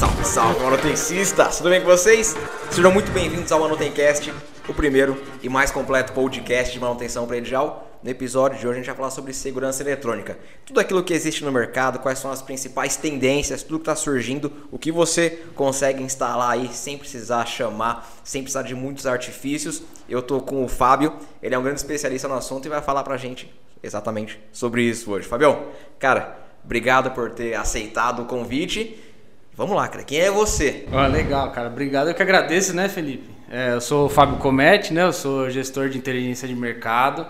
Salve, salve, manutencistas! Tudo bem com vocês? Sejam muito bem-vindos ao Manutencast, o primeiro e mais completo podcast de manutenção predial. No episódio de hoje a gente vai falar sobre segurança eletrônica. Tudo aquilo que existe no mercado, quais são as principais tendências, tudo que está surgindo, o que você consegue instalar aí sem precisar chamar, sem precisar de muitos artifícios. Eu tô com o Fábio, ele é um grande especialista no assunto e vai falar pra gente exatamente sobre isso hoje. Fabião, cara, obrigado por ter aceitado o convite. Vamos lá, cara. Quem é você? Ah, legal, cara. Obrigado. Eu que agradeço, né, Felipe? É, eu sou o Fábio Comete, né? Eu sou gestor de inteligência de mercado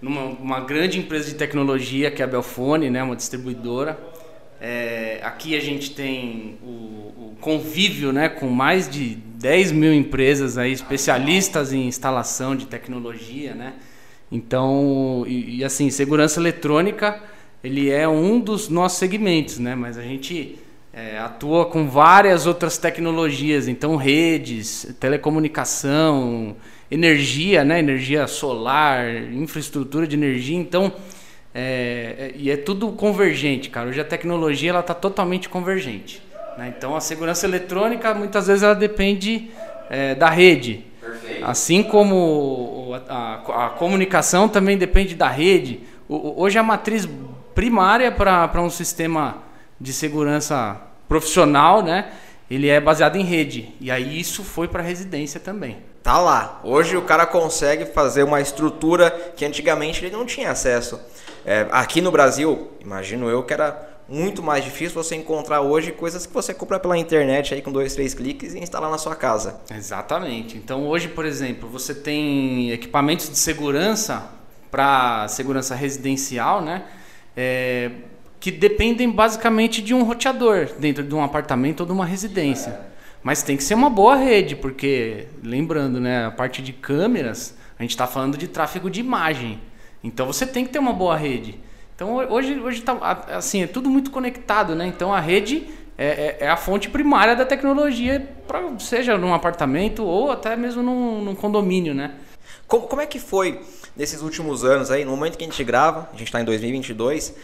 numa uma grande empresa de tecnologia que é a Belfone, né? Uma distribuidora. É, aqui a gente tem o, o, convívio né, com mais de 10 mil empresas aí, especialistas em instalação de tecnologia. Né? Então, e, e assim, segurança eletrônica ele é um dos nossos segmentos, né? mas a gente é, atua com várias outras tecnologias, então redes, telecomunicação, energia, né? energia solar, infraestrutura de energia, então é, é, e é tudo convergente, cara. Hoje a tecnologia ela está totalmente convergente. Né? Então a segurança eletrônica muitas vezes ela depende é, da rede, Perfeito. assim como a, a, a, comunicação também depende da rede. O, hoje a matriz primária para um sistema de segurança profissional, né? Ele é baseado em rede. E aí isso foi para residência também. Tá lá. Hoje o cara consegue fazer uma estrutura que antigamente ele não tinha acesso. É, aqui no Brasil, imagino eu que era muito mais difícil você encontrar hoje coisas que você compra pela internet aí com dois, três cliques e instalar na sua casa. Exatamente. Então hoje, por exemplo, você tem equipamentos de segurança para segurança residencial, né? É, que dependem basicamente de um roteador dentro de um apartamento ou de uma residência. Mas tem que ser uma boa rede, porque, lembrando, né, a parte de câmeras, a gente está falando de tráfego de imagem. Então você tem que ter uma boa rede. Então hoje, hoje tá, assim, é tudo muito conectado, né? Então a rede é, é, é a fonte primária da tecnologia, pra, seja num apartamento ou até mesmo num, num condomínio, né? Como, como é que foi nesses últimos anos aí, no momento que a gente grava, a gente está em 2022,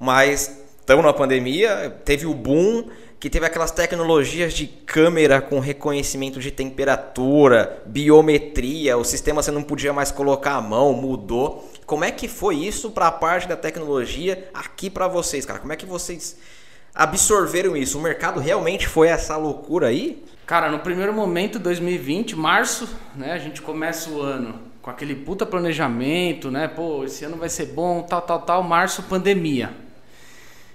mas estamos na pandemia, teve o boom, que teve aquelas tecnologias de câmera com reconhecimento de temperatura, biometria, o sistema você não podia mais colocar a mão, mudou. Como é que foi isso para a parte da tecnologia aqui para vocês, cara? Como é que vocês absorveram isso? O mercado realmente foi essa loucura aí? Cara, no primeiro momento, 2020, março, né, a gente começa o ano com aquele puta planejamento, né? Pô, esse ano vai ser bom, tal, tal, tal, março, pandemia.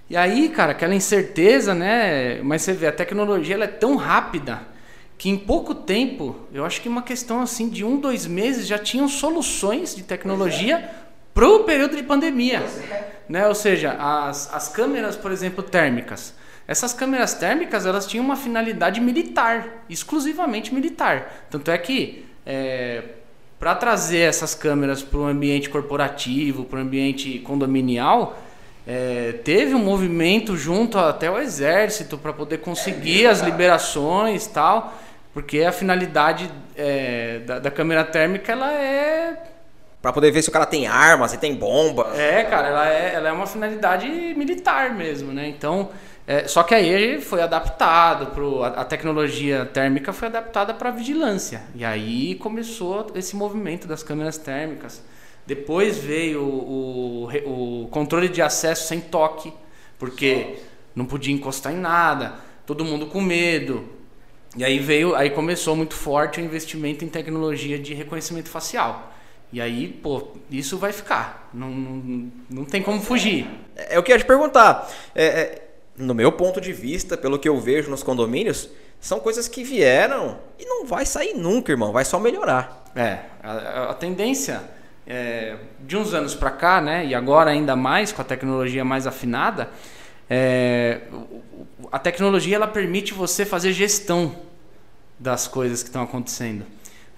E aí, cara, aquela incerteza, né? Mas você vê, a tecnologia ela é tão rápida que em pouco tempo, eu acho que uma questão assim de um, dois meses já tinham soluções de tecnologia é. para o período de pandemia. É. Né? Ou seja, as, as câmeras, por exemplo, térmicas. Essas câmeras térmicas elas tinham uma finalidade militar, exclusivamente militar. Tanto é que é, para trazer essas câmeras para o ambiente corporativo, para o ambiente condominial, é, teve um movimento junto até o exército para poder conseguir as liberações tal, porque a finalidade é, da, da, câmera térmica ela é para poder ver se o cara tem arma, se tem bomba. É, cara, ela é, ela é uma finalidade militar mesmo, né? Então, é, só que aí foi adaptado pro a, a tecnologia térmica foi adaptada para vigilância e aí começou esse movimento das câmeras térmicas. Depois veio o, o, o controle de acesso sem toque, porque não podia encostar em nada, todo mundo com medo. E aí veio, aí começou muito forte o investimento em tecnologia de reconhecimento facial. E aí, pô, isso vai ficar. Não, não, não tem como fugir. É, eu queria te perguntar. É, é, no meu ponto de vista, pelo que eu vejo nos condomínios, são coisas que vieram e não vai sair nunca, irmão. Vai só melhorar. É, a, a tendência é, de uns anos para cá, né, e agora ainda mais com a tecnologia mais afinada, é, a tecnologia ela permite você fazer gestão das coisas que estão acontecendo.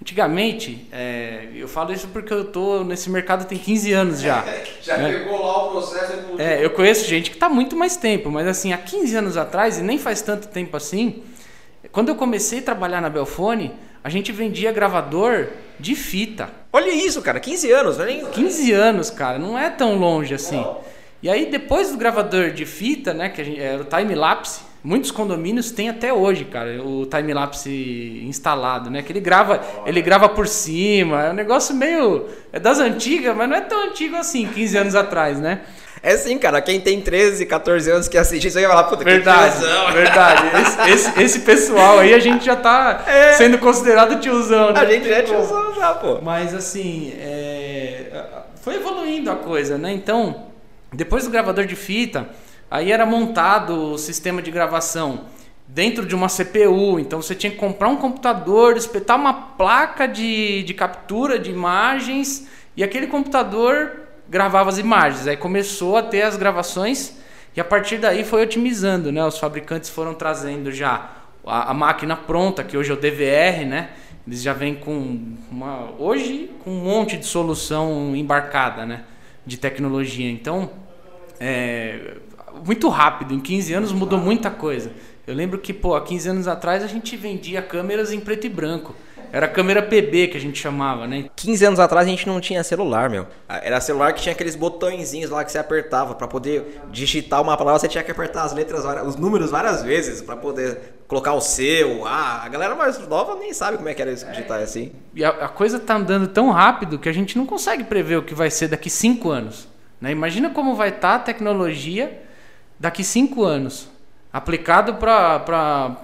Antigamente, é, eu falo isso porque eu tô nesse mercado tem 15 anos já. já né? pegou lá o processo. É, eu conheço gente que está muito mais tempo, mas assim, há 15 anos atrás, e nem faz tanto tempo assim, quando eu comecei a trabalhar na Belfone, a gente vendia gravador de fita. Olha isso, cara, 15 anos, né? 15 anos, cara, não é tão longe assim. E aí depois do gravador de fita, né, que gente, era o time lapse, Muitos condomínios têm até hoje, cara, o time-lapse instalado, né? Que ele grava, ele grava por cima. É um negócio meio. É das antigas, mas não é tão antigo assim, 15 anos atrás, né? É sim, cara. Quem tem 13, 14 anos que assiste isso vai falar, puta, verdade, que tiozão. Verdade. Esse, esse, esse, pessoal aí a gente já tá é. sendo considerado tiozão, né? A gente já é tiozão já, pô. Mas assim, é... foi evoluindo a coisa, né? Então, depois do gravador de fita, aí era montado o sistema de gravação dentro de uma CPU. Então você tinha que comprar um computador, espetar uma placa de, de captura de imagens e aquele computador gravava as imagens. Aí começou a ter as gravações e a partir daí foi otimizando, né? Os fabricantes foram trazendo já a, a máquina pronta, que hoje é o DVR, né? Eles já vêm com uma hoje com um monte de solução embarcada, né? De tecnologia. Então, é, muito rápido, em 15 anos mudou muita coisa. Eu lembro que, pô, há 15 anos atrás a gente vendia câmeras em preto e branco. Era a câmera PB que a gente chamava, né? 15 anos atrás a gente não tinha celular, meu. Era celular que tinha aqueles botõezinhos lá que você apertava para poder digitar uma palavra, você tinha que apertar as letras, os números várias vezes para poder colocar o seu. Ah, a galera mais nova nem sabe como é que era isso digitar assim. E a, a coisa tá andando tão rápido que a gente não consegue prever o que vai ser daqui 5 anos. Né? Imagina como vai estar tá a tecnologia daqui 5 anos aplicado para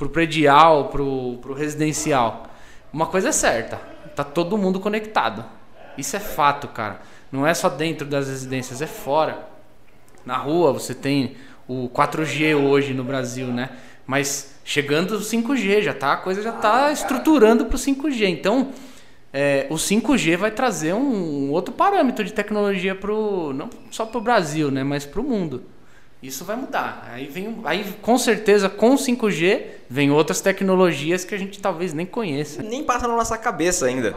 o predial, para o residencial. Uma coisa é certa, tá todo mundo conectado. Isso é fato, cara. Não é só dentro das residências, é fora. Na rua você tem o 4G hoje no Brasil, né? Mas chegando o 5G, já tá, a coisa já tá estruturando para o 5G. Então, é, o 5G vai trazer um, um outro parâmetro de tecnologia pro, não só para o Brasil, né? Mas para o mundo. Isso vai mudar. Aí vem, aí com certeza com 5G vem outras tecnologias que a gente talvez nem conheça. Nem passa na nossa cabeça ainda.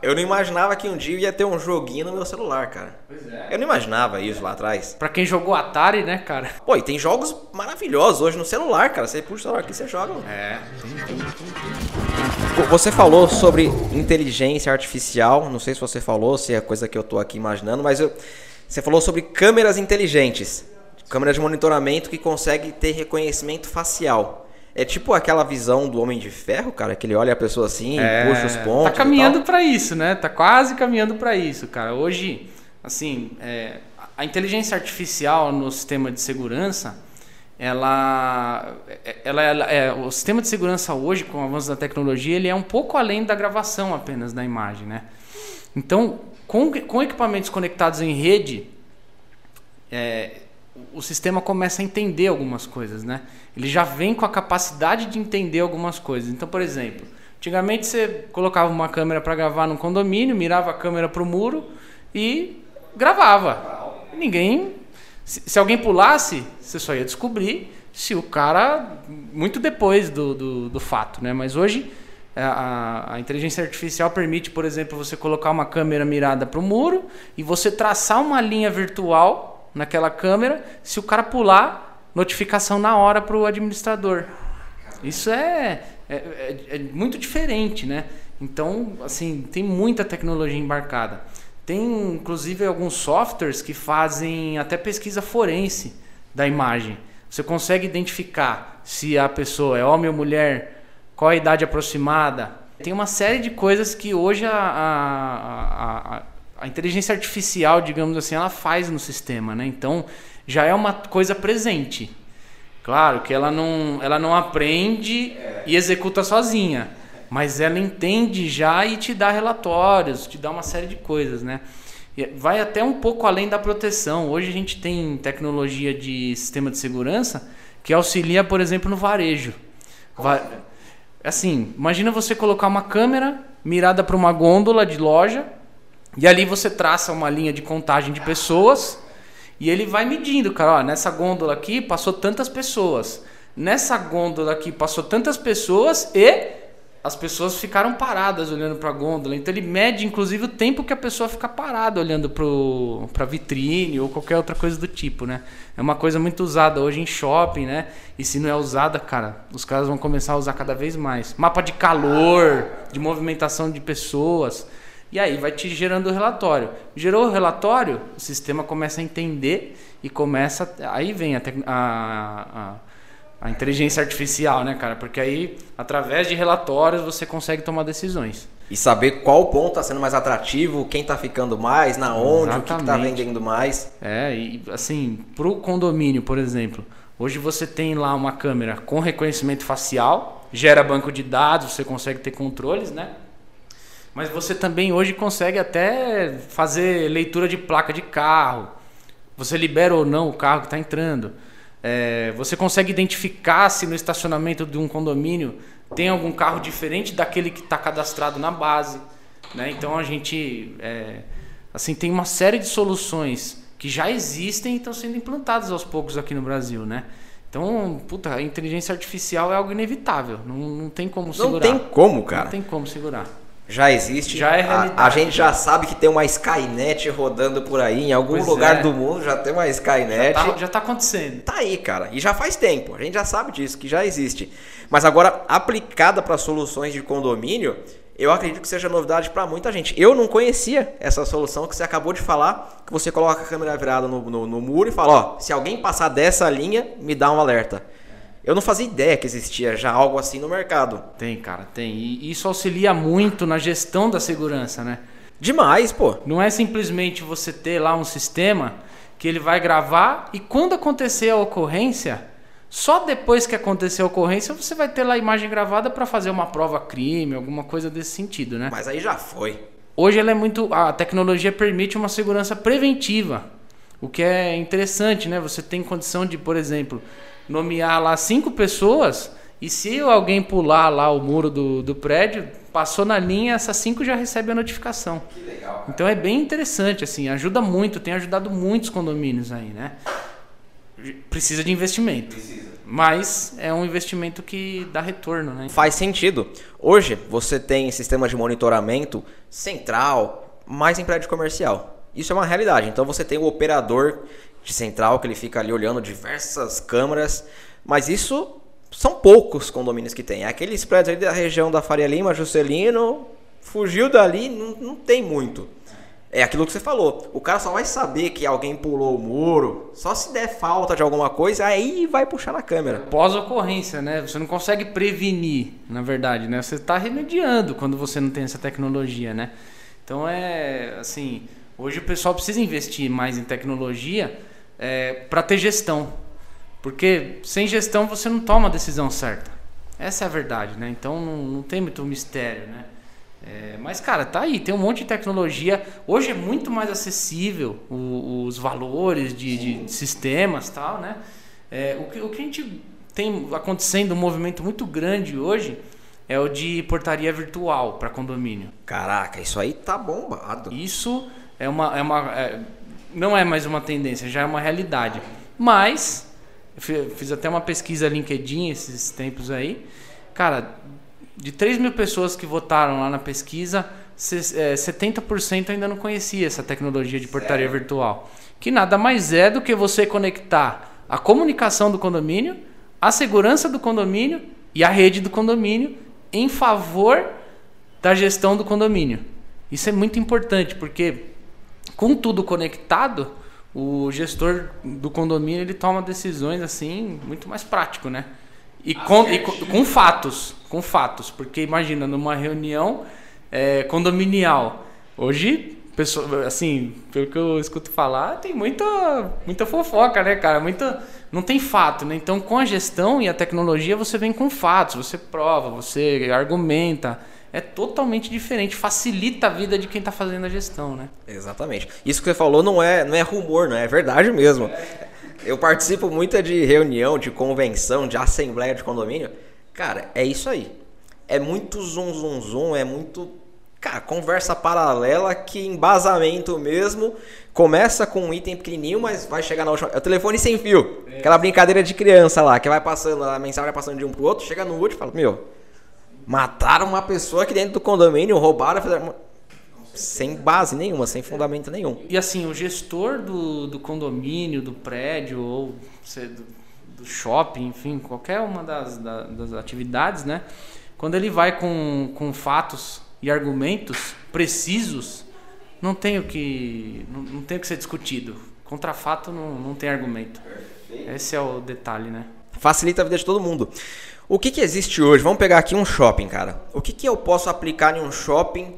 Eu não imaginava que um dia ia ter um joguinho no meu celular, cara. Pois é. Eu não imaginava isso lá atrás. Pra quem jogou Atari, né, cara? Pô, e tem jogos maravilhosos hoje no celular, cara. Você puxa o celular aqui e você joga. É. Você falou sobre inteligência artificial. Não sei se você falou, se é coisa que eu tô aqui imaginando, mas eu... você falou sobre câmeras inteligentes câmera de monitoramento que consegue ter reconhecimento facial. É tipo aquela visão do Homem de Ferro, cara, que ele olha a pessoa assim, é, puxa os pontos. Tá caminhando para isso, né? Tá quase caminhando para isso, cara. Hoje, assim, é, a inteligência artificial no sistema de segurança, ela, ela, ela é, o sistema de segurança hoje, com o avanço da tecnologia, ele é um pouco além da gravação apenas da imagem, né? Então, com, com equipamentos conectados em rede, é, o sistema começa a entender algumas coisas, né? Ele já vem com a capacidade de entender algumas coisas. Então, por exemplo, antigamente você colocava uma câmera para gravar num condomínio, mirava a câmera para o muro e gravava. Ninguém, se, alguém pulasse, você só ia descobrir se o cara muito depois do, do, do fato, né? Mas hoje a, a, inteligência artificial permite, por exemplo, você colocar uma câmera mirada para o muro e você traçar uma linha virtual naquela câmera. Se o cara pular, notificação na hora para o administrador. Isso é, é, é, é, muito diferente, né? Então, assim, tem muita tecnologia embarcada. Tem, inclusive, alguns softwares que fazem até pesquisa forense da imagem. Você consegue identificar se a pessoa é homem ou mulher, qual a idade aproximada. Tem uma série de coisas que hoje a, a, a, a inteligência artificial, digamos assim, ela faz no sistema, né? Então já é uma coisa presente. Claro que ela não, ela não aprende e executa sozinha, mas ela entende já e te dá relatórios, te dá uma série de coisas, né? vai até um pouco além da proteção. Hoje a gente tem tecnologia de sistema de segurança que auxilia, por exemplo, no varejo. Va assim, imagina você colocar uma câmera mirada para uma gôndola de loja e ali você traça uma linha de contagem de pessoas e ele vai medindo, cara, ó, nessa gôndola aqui passou tantas pessoas. Nessa gôndola aqui passou tantas pessoas e as pessoas ficaram paradas olhando para a gôndola. Então ele mede inclusive o tempo que a pessoa fica parada olhando para vitrine ou qualquer outra coisa do tipo, né? É uma coisa muito usada hoje em shopping, né? E se não é usada, cara, os caras vão começar a usar cada vez mais. Mapa de calor, de movimentação de pessoas. E aí vai te gerando o relatório. Gerou o relatório, o sistema começa a entender e começa. Aí vem a, a, a a inteligência artificial, né, cara? Porque aí, através de relatórios, você consegue tomar decisões. E saber qual ponto está sendo mais atrativo, quem está ficando mais, na onde, Exatamente. o que está vendendo mais. É, e assim, para o condomínio, por exemplo, hoje você tem lá uma câmera com reconhecimento facial, gera banco de dados, você consegue ter controles, né? Mas você também hoje consegue até fazer leitura de placa de carro. Você libera ou não o carro que está entrando. É, você consegue identificar se no estacionamento de um condomínio tem algum carro diferente daquele que está cadastrado na base. Né? Então a gente é, assim tem uma série de soluções que já existem e estão sendo implantadas aos poucos aqui no Brasil, né? Então, puta, a inteligência artificial é algo inevitável. Não, não tem como segurar. Não tem como, cara. Não tem como segurar já existe. Já é realidade. A, a, gente já sabe que tem uma Skynet rodando por aí, em algum pois lugar é. do mundo já tem uma Skynet. Já tá, já tá, acontecendo. Tá aí, cara. E já faz tempo. A gente já sabe disso, que já existe. Mas agora, aplicada para soluções de condomínio, eu acredito que seja novidade para muita gente. Eu não conhecia essa solução que você acabou de falar, que você coloca a câmera virada no, no, no muro e fala, ó, se alguém passar dessa linha, me dá um alerta. Eu não fazia ideia que existia já algo assim no mercado. Tem, cara, tem. E isso auxilia muito na gestão da segurança, né? Demais, pô. Não é simplesmente você ter lá um sistema que ele vai gravar e quando acontecer a ocorrência, só depois que acontecer a ocorrência você vai ter lá a imagem gravada para fazer uma prova crime, alguma coisa desse sentido, né? Mas aí já foi. Hoje ela é muito, a tecnologia permite uma segurança preventiva, o que é interessante, né? Você tem condição de, por exemplo, nomear lá cinco pessoas e se alguém pular lá o muro do, do prédio, passou na linha, essas cinco já recebem a notificação. Que legal. Cara. Então é bem interessante, assim, ajuda muito, tem ajudado muitos condomínios aí, né? Precisa de investimento. Precisa. Mas é um investimento que dá retorno, né? Faz sentido. Hoje você tem sistemas de monitoramento central, mais em prédio comercial. Isso é uma realidade. Então você tem o operador de central, que ele fica ali olhando diversas câmeras, mas isso são poucos condomínios que tem. Aqueles prédios ali da região da Faria Lima, Juscelino, fugiu dali, não, não tem muito. É aquilo que você falou. O cara só vai saber que alguém pulou o muro, só se der falta de alguma coisa, aí vai puxar na câmera. Pós-ocorrência, né? Você não consegue prevenir, na verdade, né? Você está remediando quando você não tem essa tecnologia, né? Então é assim, hoje o pessoal precisa investir mais em tecnologia é, para ter gestão. Porque sem gestão você não toma a decisão certa. Essa é a verdade, né? Então não, não tem muito mistério, né? É, mas, cara, tá aí, tem um monte de tecnologia. Hoje é muito mais acessível o, os valores de, de sistemas tal, né? É, o, que, o que a gente tem acontecendo, um movimento muito grande hoje, é o de portaria virtual para condomínio. Caraca, isso aí tá bombado. Isso é uma. É uma é, não é mais uma tendência, já é uma realidade. Mas, fiz até uma pesquisa LinkedIn esses tempos aí. Cara, de 3 mil pessoas que votaram lá na pesquisa, 70% é, ainda não conhecia essa tecnologia de portaria Sério? virtual. Que nada mais é do que você conectar a comunicação do condomínio, a segurança do condomínio e a rede do condomínio em favor da gestão do condomínio. Isso é muito importante, porque com tudo conectado, o gestor do condomínio ele toma decisões assim muito mais prático, né? E com, e com, com, fatos, com fatos, porque imagina numa reunião é, condominial, hoje pessoa, assim, pelo que eu escuto falar, tem muita, muita fofoca, né, cara? Muita, não tem fato, né? Então, com a gestão e a tecnologia, você vem com fatos, você prova, você argumenta é totalmente diferente, facilita a vida de quem está fazendo a gestão, né? Exatamente. Isso que você falou não é, não é rumor, não é, é verdade mesmo. Eu participo muito de reunião, de convenção, de assembleia de condomínio. Cara, é isso aí. É muito zum zum zum, é muito cara, conversa paralela que embasamento mesmo começa com um item pequenininho, mas vai chegar na última. É o telefone sem fio. Aquela brincadeira de criança lá, que vai passando, a mensagem vai passando de um pro outro, chega no último e fala: Meu, Mataram uma pessoa aqui dentro do condomínio, roubaram, fizeram... sem base nenhuma, sem fundamento nenhum. E assim, o gestor do, do condomínio, do prédio, ou do, do shopping, enfim, qualquer uma das, das, das atividades, né? Quando ele vai com, com fatos e argumentos precisos, não tem o que, não, não tem o que ser discutido. Contra fato não, não tem argumento. Esse é o detalhe, né? Facilita a vida de todo mundo. O que, que existe hoje? Vamos pegar aqui um shopping, cara. O que, que eu posso aplicar em um shopping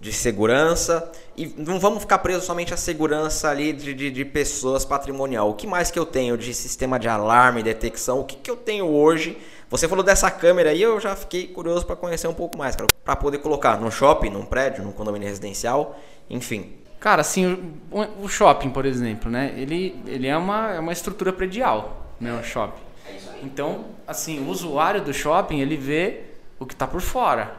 de segurança? E não vamos ficar presos somente à segurança ali de, de, de, pessoas patrimonial. O que mais que eu tenho de sistema de alarme, detecção? O que, que eu tenho hoje? Você falou dessa câmera aí, eu já fiquei curioso para conhecer um pouco mais, para poder colocar num shopping, num prédio, num condomínio residencial, enfim. Cara, assim, o, o shopping, por exemplo, né? Ele, ele é, uma, é uma estrutura predial, né? O shopping. Então, assim, o usuário do shopping, ele vê o que está por fora.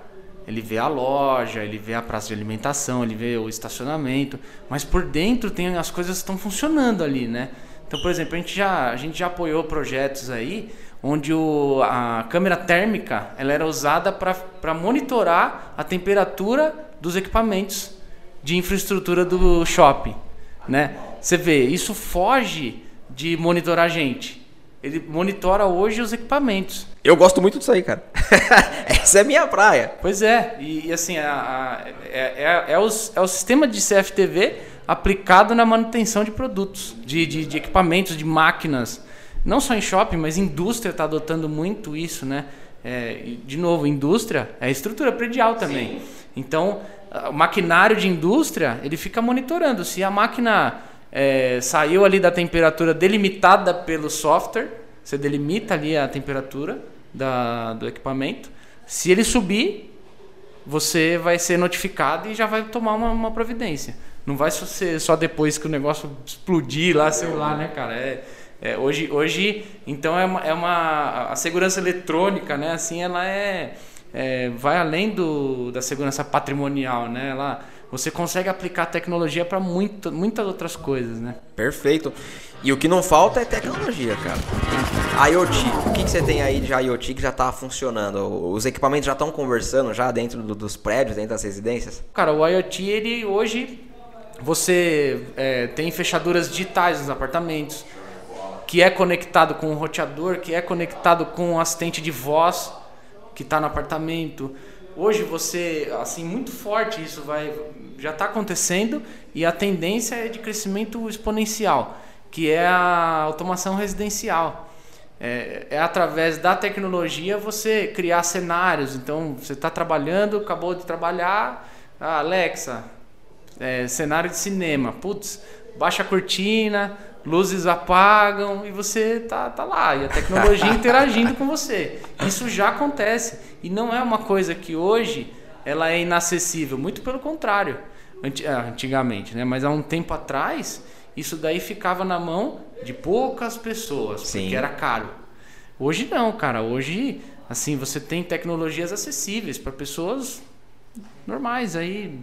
Ele vê a loja, ele vê a praça de alimentação, ele vê o estacionamento, mas por dentro tem as coisas estão funcionando ali, né? Então, por exemplo, a gente já, a gente já apoiou projetos aí onde o, a câmera térmica ela era usada para monitorar a temperatura dos equipamentos de infraestrutura do shopping, né? Você vê, isso foge de monitorar a gente. Ele monitora hoje os equipamentos. Eu gosto muito disso aí, cara. Essa é a minha praia. Pois é, e, e assim, a, a, é, é, é, os, é o sistema de CFTV aplicado na manutenção de produtos, de, de, de equipamentos, de máquinas. Não só em shopping, mas indústria está adotando muito isso, né? É, de novo, indústria é estrutura predial também. Sim. Então, o maquinário de indústria, ele fica monitorando. Se a máquina é, saiu ali da temperatura delimitada pelo software, você delimita ali a temperatura da, do equipamento. Se ele subir, você vai ser notificado e já vai tomar uma, uma providência. Não vai ser só depois que o negócio explodir lá, lá, né, cara? É, é, hoje, hoje, então é uma, é uma a segurança eletrônica, né? Assim, ela é, é vai além do, da segurança patrimonial, né? Ela você consegue aplicar tecnologia para muitas outras coisas, né? Perfeito. E o que não falta é tecnologia, cara. IoT, o que, que você tem aí de IoT que já está funcionando? Os equipamentos já estão conversando já dentro do, dos prédios, dentro das residências? Cara, o IoT, ele hoje você é, tem fechaduras digitais nos apartamentos, que é conectado com o roteador, que é conectado com o assistente de voz que está no apartamento. Hoje você, assim, muito forte isso vai já está acontecendo e a tendência é de crescimento exponencial, que é a automação residencial. É, é através da tecnologia você criar cenários. Então você está trabalhando, acabou de trabalhar, ah, Alexa, é, cenário de cinema, putz, baixa a cortina, luzes apagam e você tá, tá lá e a tecnologia interagindo com você. Isso já acontece e não é uma coisa que hoje ela é inacessível, muito pelo contrário, ah, antigamente, né? Mas há um tempo atrás isso daí ficava na mão de poucas pessoas, Sim. porque era caro. Hoje não, cara. Hoje assim você tem tecnologias acessíveis para pessoas normais aí.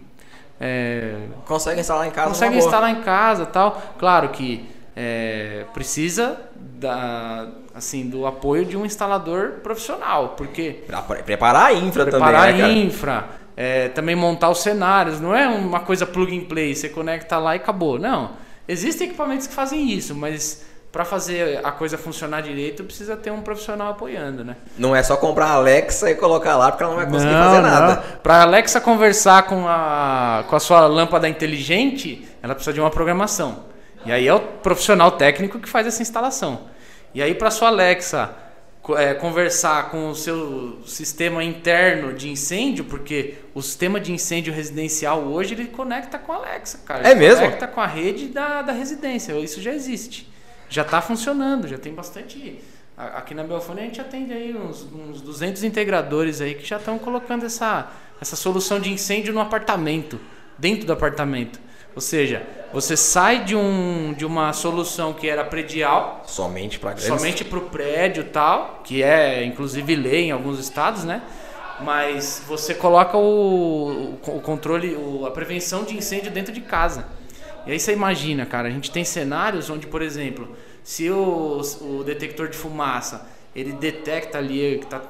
É, consegue instalar em casa. Consegue instalar em casa, tal. Claro que é, precisa da, assim, do apoio de um instalador profissional, porque pra preparar a infra preparar também, né, a infra, é, também montar os cenários, não é uma coisa plug and play, você conecta lá e acabou. Não, existem equipamentos que fazem isso, mas para fazer a coisa funcionar direito, precisa ter um profissional apoiando, né? Não é só comprar a Alexa e colocar lá, porque ela não vai conseguir não, fazer nada. Para a Alexa conversar com a, com a sua lâmpada inteligente, ela precisa de uma programação. E aí é o profissional técnico que faz essa instalação. E aí para sua Alexa é, conversar com o seu sistema interno de incêndio, porque o sistema de incêndio residencial hoje ele conecta com a Alexa, cara. Ele é mesmo? Conecta com a rede da, da residência. Isso já existe. Já está funcionando, já tem bastante. Aqui na Belfone a gente atende aí uns, uns 200 integradores aí que já estão colocando essa, essa solução de incêndio no apartamento, dentro do apartamento. Ou seja, você sai de, um, de uma solução que era predial. Somente para Somente para o prédio tal, que é inclusive lei em alguns estados, né? Mas você coloca o, o controle, o, a prevenção de incêndio dentro de casa. E aí você imagina, cara, a gente tem cenários onde, por exemplo, se o, o detector de fumaça ele detecta ali que está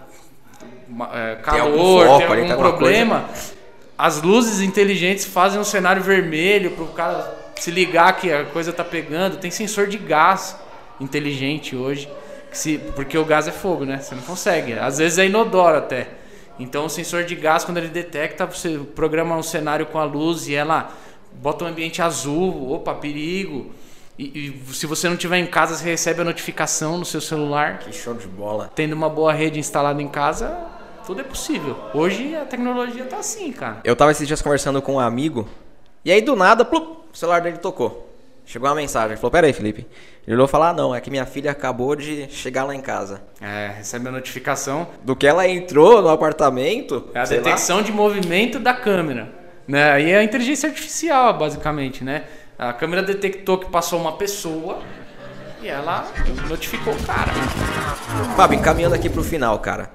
é, calor, tem algum, foco, tem algum problema, coisa as luzes inteligentes fazem um cenário vermelho para o cara se ligar que a coisa está pegando. Tem sensor de gás inteligente hoje, se, porque o gás é fogo, né? Você não consegue. Às vezes é inodoro até. Então o sensor de gás, quando ele detecta, você programa um cenário com a luz e ela bota um ambiente azul, opa, perigo. E, e, se você não tiver em casa, você recebe a notificação no seu celular. Que show de bola. Tendo uma boa rede instalada em casa, tudo é possível. Hoje a tecnologia tá assim, cara. Eu tava esses dias conversando com um amigo, e aí do nada, plup, o celular dele tocou. Chegou uma mensagem, ele falou, pera aí, Felipe. Ele olhou falar, ah, não, é que minha filha acabou de chegar lá em casa. É, recebe a notificação. Do que ela entrou no apartamento. É a detecção lá. de movimento da câmera. Né? Aí é a inteligência artificial, basicamente, né? A câmera detectou que passou uma pessoa e ela notificou o cara. Fábio, encaminhando aqui para o final, cara.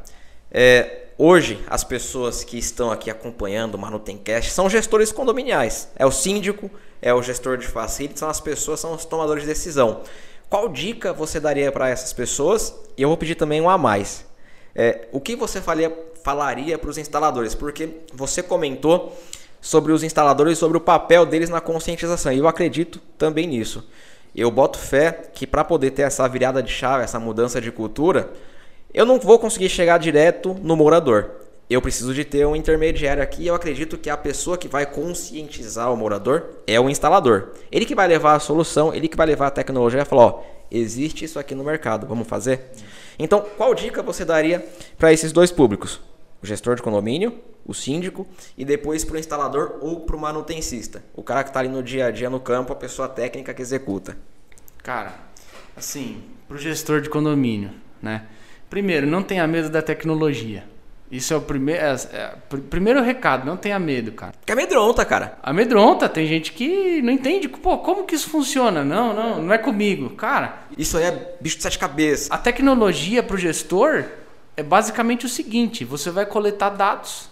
É, hoje, as pessoas que estão aqui acompanhando o Manutencast são gestores condominiais. É o síndico, é o gestor de facilities, são as pessoas, são os tomadores de decisão. Qual dica você daria para essas pessoas? E eu vou pedir também um a mais. É, o que você falaria para os instaladores? Porque você comentou sobre os instaladores, sobre o papel deles na conscientização. E eu acredito também nisso. Eu boto fé que para poder ter essa virada de chave, essa mudança de cultura, eu não vou conseguir chegar direto no morador. Eu preciso de ter um intermediário aqui. Eu acredito que a pessoa que vai conscientizar o morador é o instalador. Ele que vai levar a solução, ele que vai levar a tecnologia e falar: ó, existe isso aqui no mercado, vamos fazer? Então, qual dica você daria para esses dois públicos? O gestor de condomínio o síndico e depois para o instalador ou para o manutencista, o cara que está ali no dia a dia no campo, a pessoa técnica que executa. Cara, assim, para o gestor de condomínio, né? Primeiro, não tenha medo da tecnologia. Isso é o primeiro, é, é, primeiro recado, não tenha medo, cara. Que amedronta, cara. Amedronta, tem gente que não entende, pô, como que isso funciona? Não, não, não é comigo. Cara. Isso aí é bicho de sete cabeças. A tecnologia para o gestor é basicamente o seguinte: você vai coletar dados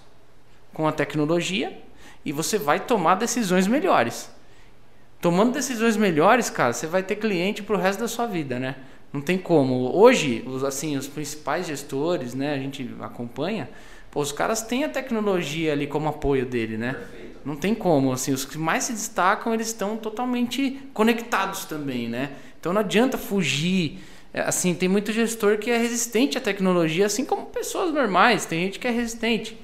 com a tecnologia e você vai tomar decisões melhores. Tomando decisões melhores, cara, você vai ter cliente pro resto da sua vida, né? Não tem como. Hoje, os, assim, os principais gestores, né, a gente acompanha, pô, os caras têm a tecnologia ali como apoio dele, né? Perfeito. Não tem como, assim, os que mais se destacam, eles estão totalmente conectados também, né? Então não adianta fugir. É, assim, tem muito gestor que é resistente à tecnologia, assim como pessoas normais, tem gente que é resistente.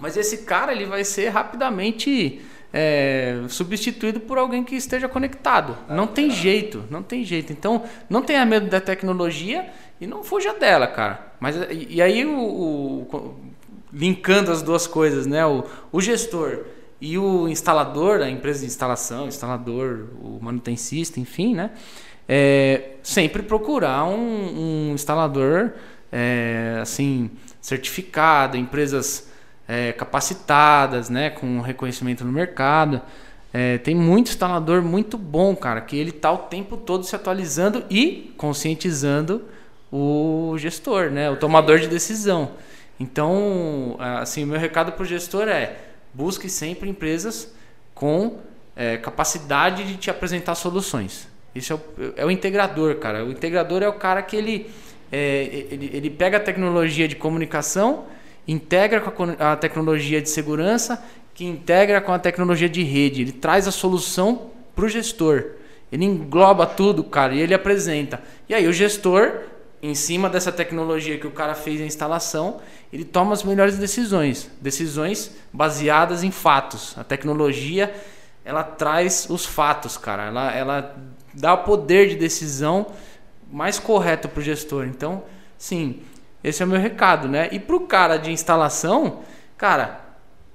Mas esse cara ele vai ser rapidamente é, substituído por alguém que esteja conectado. Não tem jeito, não tem jeito. Então, não tenha medo da tecnologia e não fuja dela, cara. Mas e, aí o, o, linkando as duas coisas, né? O, o gestor e o instalador, a empresa de instalação, instalador, o manutencista, enfim, né? É, sempre procurar um, um instalador é, assim certificado, empresas é, capacitadas, né, com reconhecimento no mercado. É, tem muito instalador muito bom, cara, que ele tá o tempo todo se atualizando e conscientizando o gestor, né, o tomador de decisão. Então, assim, o meu recado para o gestor é: busque sempre empresas com é, capacidade de te apresentar soluções. Isso é o, é o, integrador, cara. O integrador é o cara que ele, é, ele, ele pega a tecnologia de comunicação integra com a tecnologia de segurança, que integra com a tecnologia de rede. Ele traz a solução para o gestor. Ele engloba tudo, cara, e ele apresenta. E aí o gestor, em cima dessa tecnologia que o cara fez a instalação, ele toma as melhores decisões, decisões baseadas em fatos. A tecnologia, ela traz os fatos, cara. Ela, ela dá o poder de decisão mais correto para o gestor. Então, sim, esse é o meu recado, né? E pro cara de instalação, cara,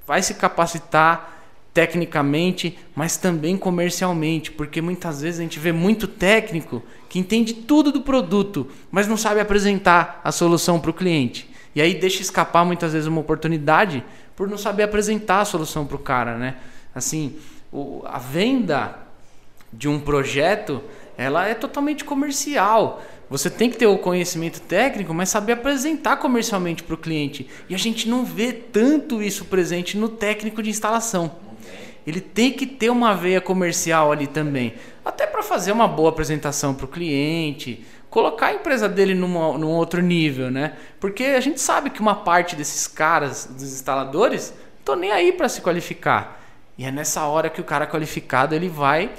vai se capacitar tecnicamente, mas também comercialmente, porque muitas vezes a gente vê muito técnico que entende tudo do produto, mas não sabe apresentar a solução para o cliente. E aí deixa escapar muitas vezes uma oportunidade por não saber apresentar a solução para o cara, né? Assim, o, a venda de um projeto, ela é totalmente comercial. Você tem que ter o conhecimento técnico, mas saber apresentar comercialmente para o cliente. E a gente não vê tanto isso presente no técnico de instalação. Ele tem que ter uma veia comercial ali também, até para fazer uma boa apresentação para o cliente, colocar a empresa dele numa, num outro nível, né? Porque a gente sabe que uma parte desses caras, dos instaladores, estão nem aí para se qualificar. E é nessa hora que o cara qualificado ele vai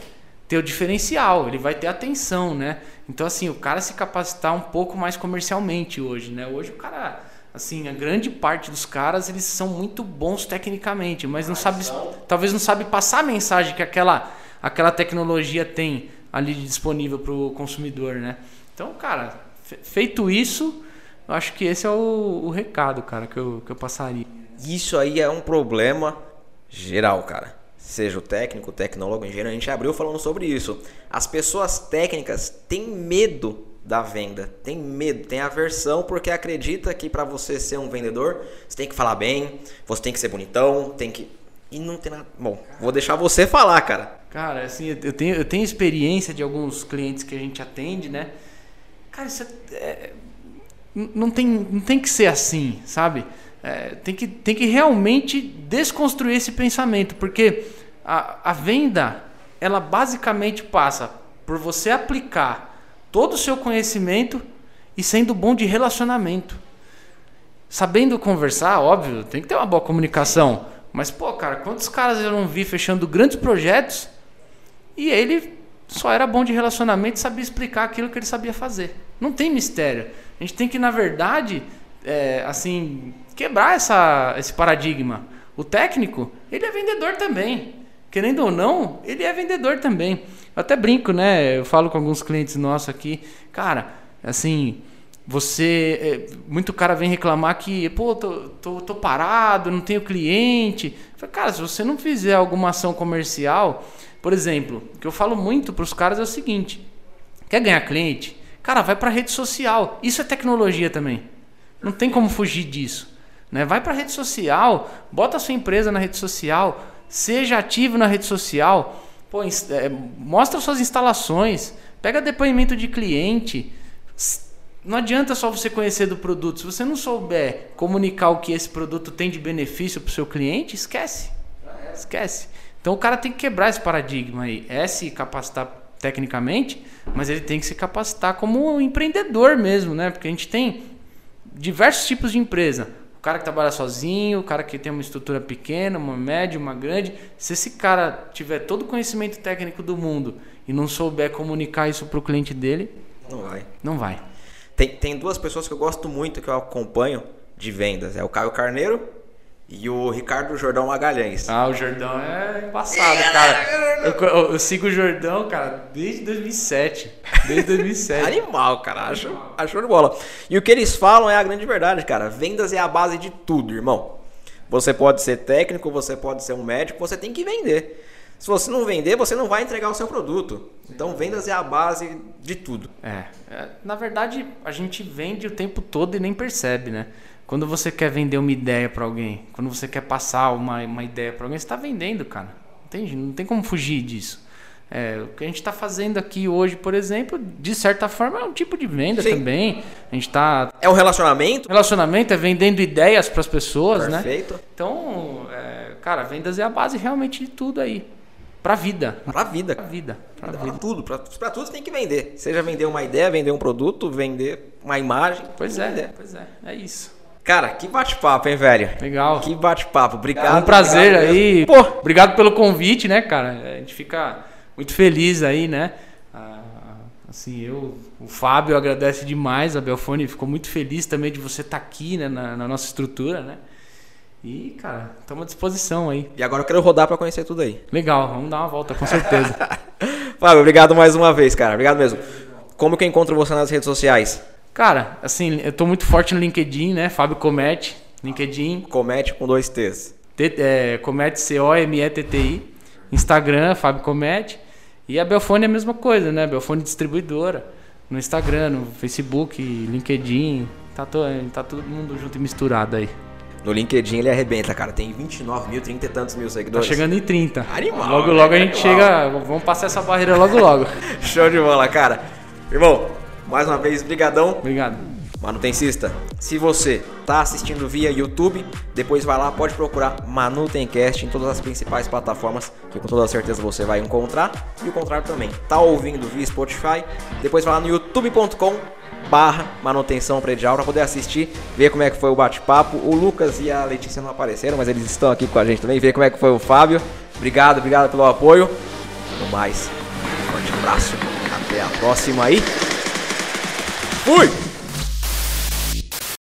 ter o diferencial, ele vai ter atenção, né? Então, assim, o cara se capacitar um pouco mais comercialmente hoje, né? Hoje o cara, assim, a grande parte dos caras, eles são muito bons tecnicamente, mas não sabe, talvez não sabe passar a mensagem que aquela, aquela tecnologia tem ali disponível para o consumidor, né? Então, cara, feito isso, eu acho que esse é o, o recado, cara, que eu, que eu passaria. Isso aí é um problema geral, cara. Seja o técnico, o tecnólogo, o engenheiro, a gente abriu falando sobre isso. As pessoas técnicas têm medo da venda, tem medo, tem aversão porque acredita que para você ser um vendedor, você tem que falar bem, você tem que ser bonitão, tem que e não tem nada. Bom, vou deixar você falar, cara. Cara, assim, eu tenho, eu tenho experiência de alguns clientes que a gente atende, né? Cara, isso é, é não, tem, não tem que ser assim, sabe? É, tem, que, tem que realmente desconstruir esse pensamento, porque a, a venda, ela basicamente passa por você aplicar todo o seu conhecimento e sendo bom de relacionamento. Sabendo conversar, óbvio, tem que ter uma boa comunicação. Mas, pô, cara, quantos caras eu não vi fechando grandes projetos e ele só era bom de relacionamento e sabia explicar aquilo que ele sabia fazer. Não tem mistério. A gente tem que, na verdade, é, assim, quebrar essa, esse paradigma. O técnico, ele é vendedor também. Querendo ou não, ele é vendedor também. Eu até brinco, né? Eu falo com alguns clientes nossos aqui, cara, assim, você. É, muito cara vem reclamar que, pô, tô, tô, tô parado, não tenho cliente. Falei, cara, se você não fizer alguma ação comercial, por exemplo, o que eu falo muito para os caras é o seguinte: quer ganhar cliente? Cara, vai para rede social. Isso é tecnologia também. Não tem como fugir disso. Né? Vai para rede social, bota a sua empresa na rede social, seja ativo na rede social, pô, é, mostra suas instalações, pega depoimento de cliente não adianta só você conhecer do produto. Se você não souber comunicar o que esse produto tem de benefício para o seu cliente, esquece. Esquece. Então o cara tem que quebrar esse paradigma aí. É se capacitar tecnicamente, mas ele tem que se capacitar como empreendedor mesmo, né? Porque a gente tem diversos tipos de empresa. O cara que trabalha sozinho, o cara que tem uma estrutura pequena, uma média, uma grande. Se esse cara tiver todo o conhecimento técnico do mundo e não souber comunicar isso para o cliente dele, não vai. Não vai. Tem, tem duas pessoas que eu gosto muito, que eu acompanho de vendas. É o Caio Carneiro e o Ricardo Jordão Magalhães. Ah, o Jordão é embaçado, cara. Eu, eu, eu, sigo o Jordão, cara, desde 2007. Desde 2007. Animal, cara. Acho, acho de bola. E o que eles falam é a grande verdade, cara. Vendas é a base de tudo, irmão. Você pode ser técnico, você pode ser um médico, você tem que vender. Se você não vender, você não vai entregar o seu produto. Então, vendas é a base de tudo. É, é, na verdade, a gente vende o tempo todo e nem percebe, né? Quando você quer vender uma ideia para alguém, quando você quer passar uma, uma ideia para alguém, você está vendendo, cara. Entende? Não tem como fugir disso. É, o que a gente está fazendo aqui hoje, por exemplo, de certa forma é um tipo de venda Sim. também. A gente está é um relacionamento. Relacionamento é vendendo ideias para as pessoas, Perfeito. né? Perfeito. Então, é, cara, vendas é a base realmente de tudo aí. Pra vida. Pra vida. Pra vida. Pra, pra vida. tudo. Pra, pra tudo você tem que vender. Seja vender uma ideia, vender um produto, vender uma imagem. Pois é, vender. pois é. É isso. Cara, que bate-papo, hein, velho? Legal. Que bate-papo. Obrigado. É um prazer aí. Pô, obrigado pelo convite, né, cara? A gente fica muito feliz aí, né? Ah, assim, eu, o Fábio agradece demais, a Belfone ficou muito feliz também de você estar tá aqui, né, na, na nossa estrutura, né? E, cara, estamos à disposição aí. E agora eu quero rodar para conhecer tudo aí. Legal, vamos dar uma volta, com certeza. Fábio, obrigado mais uma vez, cara. Obrigado mesmo. Como que eu encontro você nas redes sociais? Cara, assim, eu tô muito forte no LinkedIn, né? Fábio Comete, LinkedIn. Comete com dois T's. T, é, Comete, C-O-M-E-T-T-I. Instagram, Fábio Comete. E a Belfone é a mesma coisa, né? Belfone distribuidora. No Instagram, no Facebook, LinkedIn. Tá, to, tá todo mundo junto e misturado aí. No LinkedIn ele arrebenta, cara. Tem 29 mil, 30 e tantos mil seguidores. Tá chegando em 30. Animal. Logo, logo a gente animal. chega. Vamos passar essa barreira logo, logo. Show de bola, cara. Irmão, mais uma vez, brigadão. Obrigado. Manutencista, se você tá assistindo via YouTube, depois vai lá, pode procurar Manutencast em todas as principais plataformas, que com toda certeza você vai encontrar. E o contrário também, tá ouvindo via Spotify, depois vai lá no youtube.com barra manutenção predial para poder assistir, ver como é que foi o bate-papo. O Lucas e a Letícia não apareceram, mas eles estão aqui com a gente também, ver como é que foi o Fábio. Obrigado, obrigado pelo apoio. No mais, um forte abraço. Até a próxima aí. Fui!